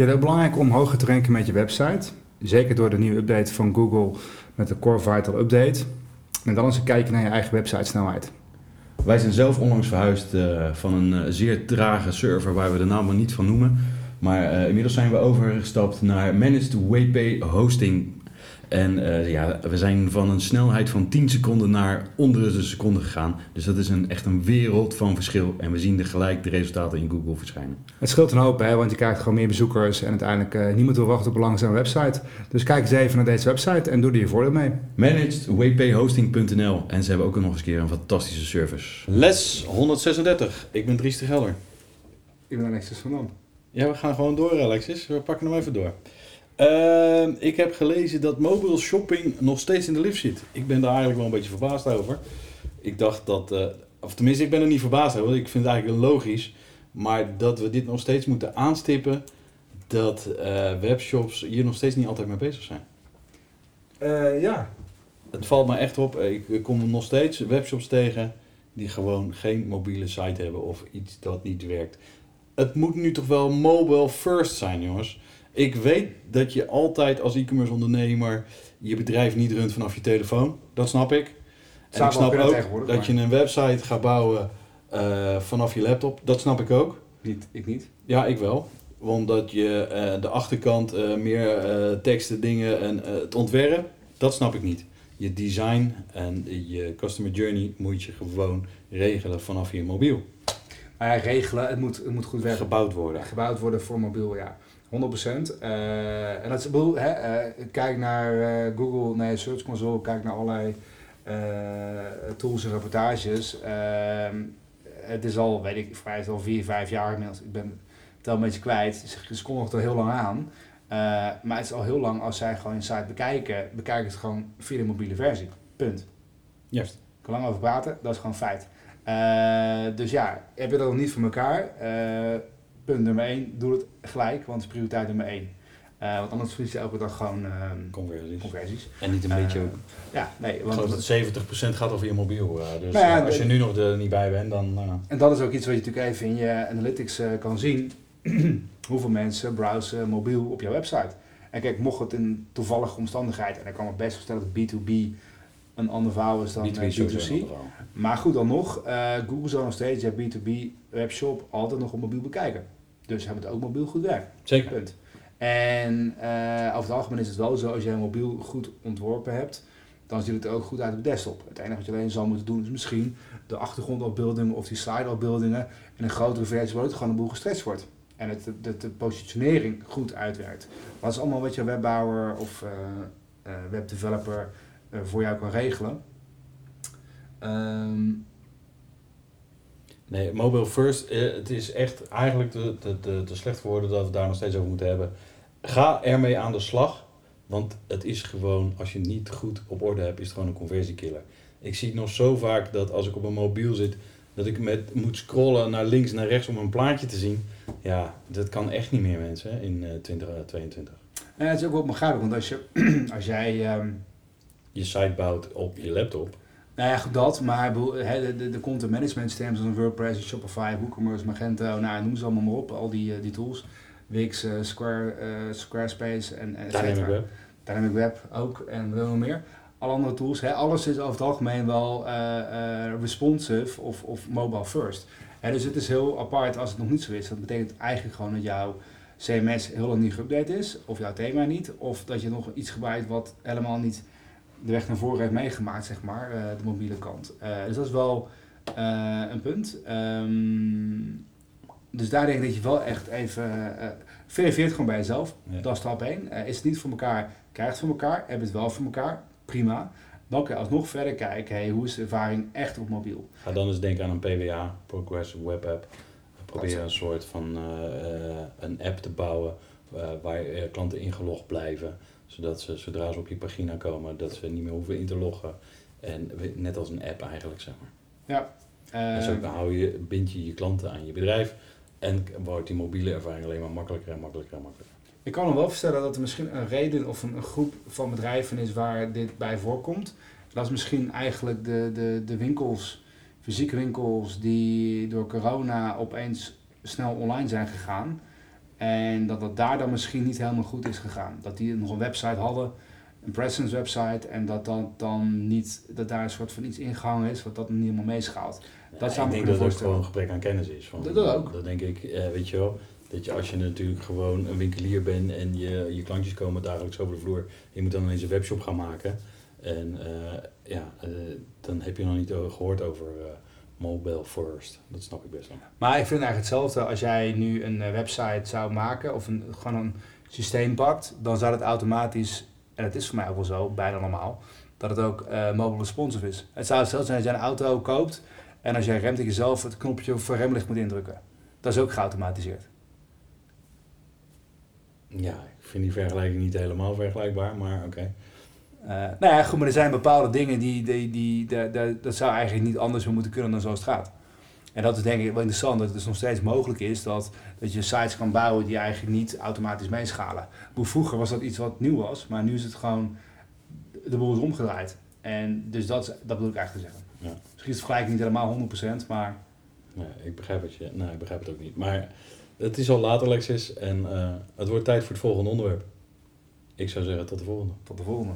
Je het ook belangrijk om hoger te ranken met je website? Zeker door de nieuwe update van Google met de Core Vital Update. En dan eens een kijkje naar je eigen website snelheid. Wij zijn zelf onlangs verhuisd uh, van een uh, zeer trage server waar we de naam maar niet van noemen. Maar uh, inmiddels zijn we overgestapt naar Managed WP Hosting en uh, ja, we zijn van een snelheid van 10 seconden naar onder de seconde gegaan. Dus dat is een, echt een wereld van verschil. En we zien er gelijk de resultaten in Google verschijnen. Het scheelt een hoop, hè, want je krijgt gewoon meer bezoekers. En uiteindelijk uh, niemand wil wachten op een langzame website. Dus kijk eens even naar deze website en doe er je voordeel mee. ManagedWPHosting.nl En ze hebben ook nog eens een keer een fantastische service. Les 136. Ik ben Dries de Gelder. Ik ben Alexis van Dam. Ja, we gaan gewoon door Alexis. We pakken hem even door. Uh, ik heb gelezen dat mobile shopping nog steeds in de lift zit. Ik ben daar eigenlijk wel een beetje verbaasd over. Ik dacht dat, uh, of tenminste, ik ben er niet verbaasd over. Ik vind het eigenlijk logisch. Maar dat we dit nog steeds moeten aanstippen, dat uh, webshops hier nog steeds niet altijd mee bezig zijn. ja. Het valt me echt op. Ik kom nog steeds webshops tegen die gewoon geen mobiele site hebben of iets dat niet werkt. Het moet nu toch wel mobile first zijn, jongens. Ik weet dat je altijd als e-commerce ondernemer je bedrijf niet runt vanaf je telefoon. Dat snap ik. En ik snap ook dat je een website gaat bouwen uh, vanaf je laptop. Dat snap ik ook. Niet, ik niet. Ja, ik wel. Omdat je uh, de achterkant uh, meer teksten, dingen en het ontwerp, dat snap ik niet. Je design en je customer journey moet je gewoon regelen vanaf je mobiel. Nou ja, regelen, het moet, het moet goed werken. Gebouwd worden. Gebouwd worden voor mobiel, ja. 100%. Uh, en dat is, bedoel, hè, uh, kijk naar uh, Google, naar je Search Console, kijk naar allerlei tools en reportages. Ehm, het is al, weet ik, vrij al vier, vijf jaar inmiddels. Ik ben het al een beetje kwijt. Ze kondigt er heel lang aan. maar het is al heel lang, als zij gewoon een site bekijken, bekijken het gewoon via de mobiele versie. Punt. Juist. Ik kan lang over praten, dat is gewoon feit. dus ja, heb je dat nog niet voor elkaar? Punt nummer 1, doe het gelijk, want het is prioriteit nummer 1. Uh, want anders verlies je elke dag gewoon uh, conversies. conversies. En niet een beetje uh, ook. Ja, nee. Want ik geloof dat 70% gaat over je mobiel. dus nou ja, als je nu nog er niet bij bent, dan... En dat is ook iets wat je natuurlijk even in je analytics kan zien. hoeveel mensen browsen mobiel op jouw website. En kijk, mocht het een toevallige omstandigheid, en dan kan ik best voorstellen dat B2B een ander verhaal is dan B2C. Maar goed, dan nog, Google zal nog steeds je B2B webshop altijd nog op mobiel bekijken. Dus hebben het ook mobiel goed werk. Zeker. Punt. En uh, over het algemeen is het wel zo, als jij mobiel goed ontworpen hebt, dan ziet het er ook goed uit op de desktop. Het enige wat je alleen zal moeten doen is misschien de achtergrondafbeeldingen of die slideafbeeldingen in een grotere versie, waar het gewoon een boel gestretched wordt. En het, de, de, positionering goed uitwerkt. Dat is allemaal wat je webbouwer of uh, uh, webdeveloper voor jou kan regelen. Um, Nee, mobile first, eh, het is echt eigenlijk te, te, te, te slecht voor woorden dat we daar nog steeds over moeten hebben. Ga ermee aan de slag, want het is gewoon, als je niet goed op orde hebt, is het gewoon een conversiekiller. Ik zie het nog zo vaak dat als ik op een mobiel zit, dat ik met, moet scrollen naar links en naar rechts om een plaatje te zien. Ja, dat kan echt niet meer mensen in uh, 2022. Ja, het is ook wel begrijpelijk, want als, je, als jij... Um... Je site bouwt op je laptop, nou ja, dat, maar de, de, de content management systemen zoals WordPress, Shopify, WooCommerce, Magento, nou, noem ze allemaal maar op, al die, die tools. Wix, uh, Square, uh, Squarespace en, en Dynamic Web. Dynamic Web ook en veel meer. Alle andere tools, hè, alles is over het algemeen wel uh, responsive of, of mobile first. Hè, dus het is heel apart als het nog niet zo is. Dat betekent eigenlijk gewoon dat jouw CMS heel lang niet geüpdate is, of jouw thema niet, of dat je nog iets gebruikt wat helemaal niet de weg naar voren heeft meegemaakt, zeg maar, uh, de mobiele kant. Uh, dus dat is wel uh, een punt. Um, dus daar denk ik dat je wel echt even verifieert gewoon bij jezelf. Ja. Dat is stap 1. is het niet voor elkaar, krijg het voor elkaar, heb het wel voor elkaar, prima. Dan kan je alsnog verder kijken, hey, hoe is de ervaring echt op mobiel? Ga dan eens denken aan een PWA, Progressive Web App. Probeer een soort van een app te bouwen eh, waar eh, klanten ingelogd blijven. Zodat ze, zodra ze op je pagina komen, dat ze niet meer hoeven in te loggen. En net als een app eigenlijk, zeg maar. Ja. en zo Eh, hou je, bind je je klanten aan je bedrijf. En wordt die mobiele ervaring alleen maar makkelijker en makkelijker en makkelijker. Ik kan me wel voorstellen dat er misschien een reden of een, een groep van bedrijven is waar dit bij voorkomt. Dat is misschien eigenlijk de, de, de winkels, fysieke winkels, die door corona opeens snel online zijn gegaan. En dat dat daar dan misschien niet helemaal goed is gegaan. Dat die nog een website hadden, een presence website, en dat dat dan niet, dat daar een soort van iets ingehangen is wat dat niet helemaal meeschaalt. Dat zou ik denk dat het ook gewoon gebrek aan kennis is. Want Dat- dat ook. Dat denk ik, eh, weet je wel. Dat je als je natuurlijk gewoon een winkelier bent en je, je klantjes komen dagelijks over de vloer. Je moet dan ineens een webshop gaan maken. En eh, ja, eh, dan heb je nog niet o- gehoord over eh, mobile first. Dat snap ik best wel. Maar ik vind eigenlijk hetzelfde als jij nu een eh, website zou maken of een, gewoon een systeem pakt, dan zou het automatisch, en het is voor mij ook wel zo, bijna normaal, dat het ook eh mobile responsive is. Het zou hetzelfde zijn als jij een auto koopt en als jij remt dat je zelf het knopje voor remlicht moet indrukken. Dat is ook geautomatiseerd. Ja, ik vind die vergelijking niet helemaal vergelijkbaar, maar oké. Eh, nou ja, goed, maar er zijn bepaalde dingen die, die, die, die- die- dat zou eigenlijk niet anders moeten kunnen dan zoals het gaat. En dat is denk ik wel interessant, dat het dus nog steeds mogelijk is dat, dat je sites kan bouwen die eigenlijk niet automatisch meeschalen. Vroeger was dat iets wat nieuw was, maar nu is het gewoon, de boel is omgedraaid. En dus dat, dat bedoel ik eigenlijk te zeggen. Ja. Misschien is de vergelijking niet helemaal 100%, maar Nee, ik begrijp het je. Nee, ik begrijp het ook niet. Maar het is al laat, Alexis. En eh, het wordt tijd voor het volgende onderwerp. Ik zou zeggen, tot de volgende. tot de volgende.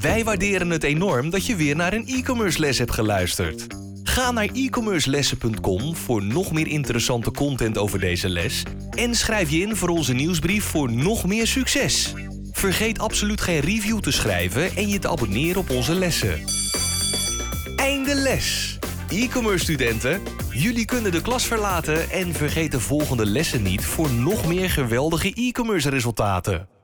Wij waarderen het enorm dat je weer naar een e-commerce les hebt geluisterd. Ga naar e-commercelessen.com voor nog meer interessante content over deze les en schrijf je in voor onze nieuwsbrief voor nog meer succes. Vergeet absoluut geen review te schrijven en je te abonneren op onze lessen. Einde les. E-commerce studenten, jullie kunnen de klas verlaten en vergeet de volgende lessen niet voor nog meer geweldige e-commerce resultaten.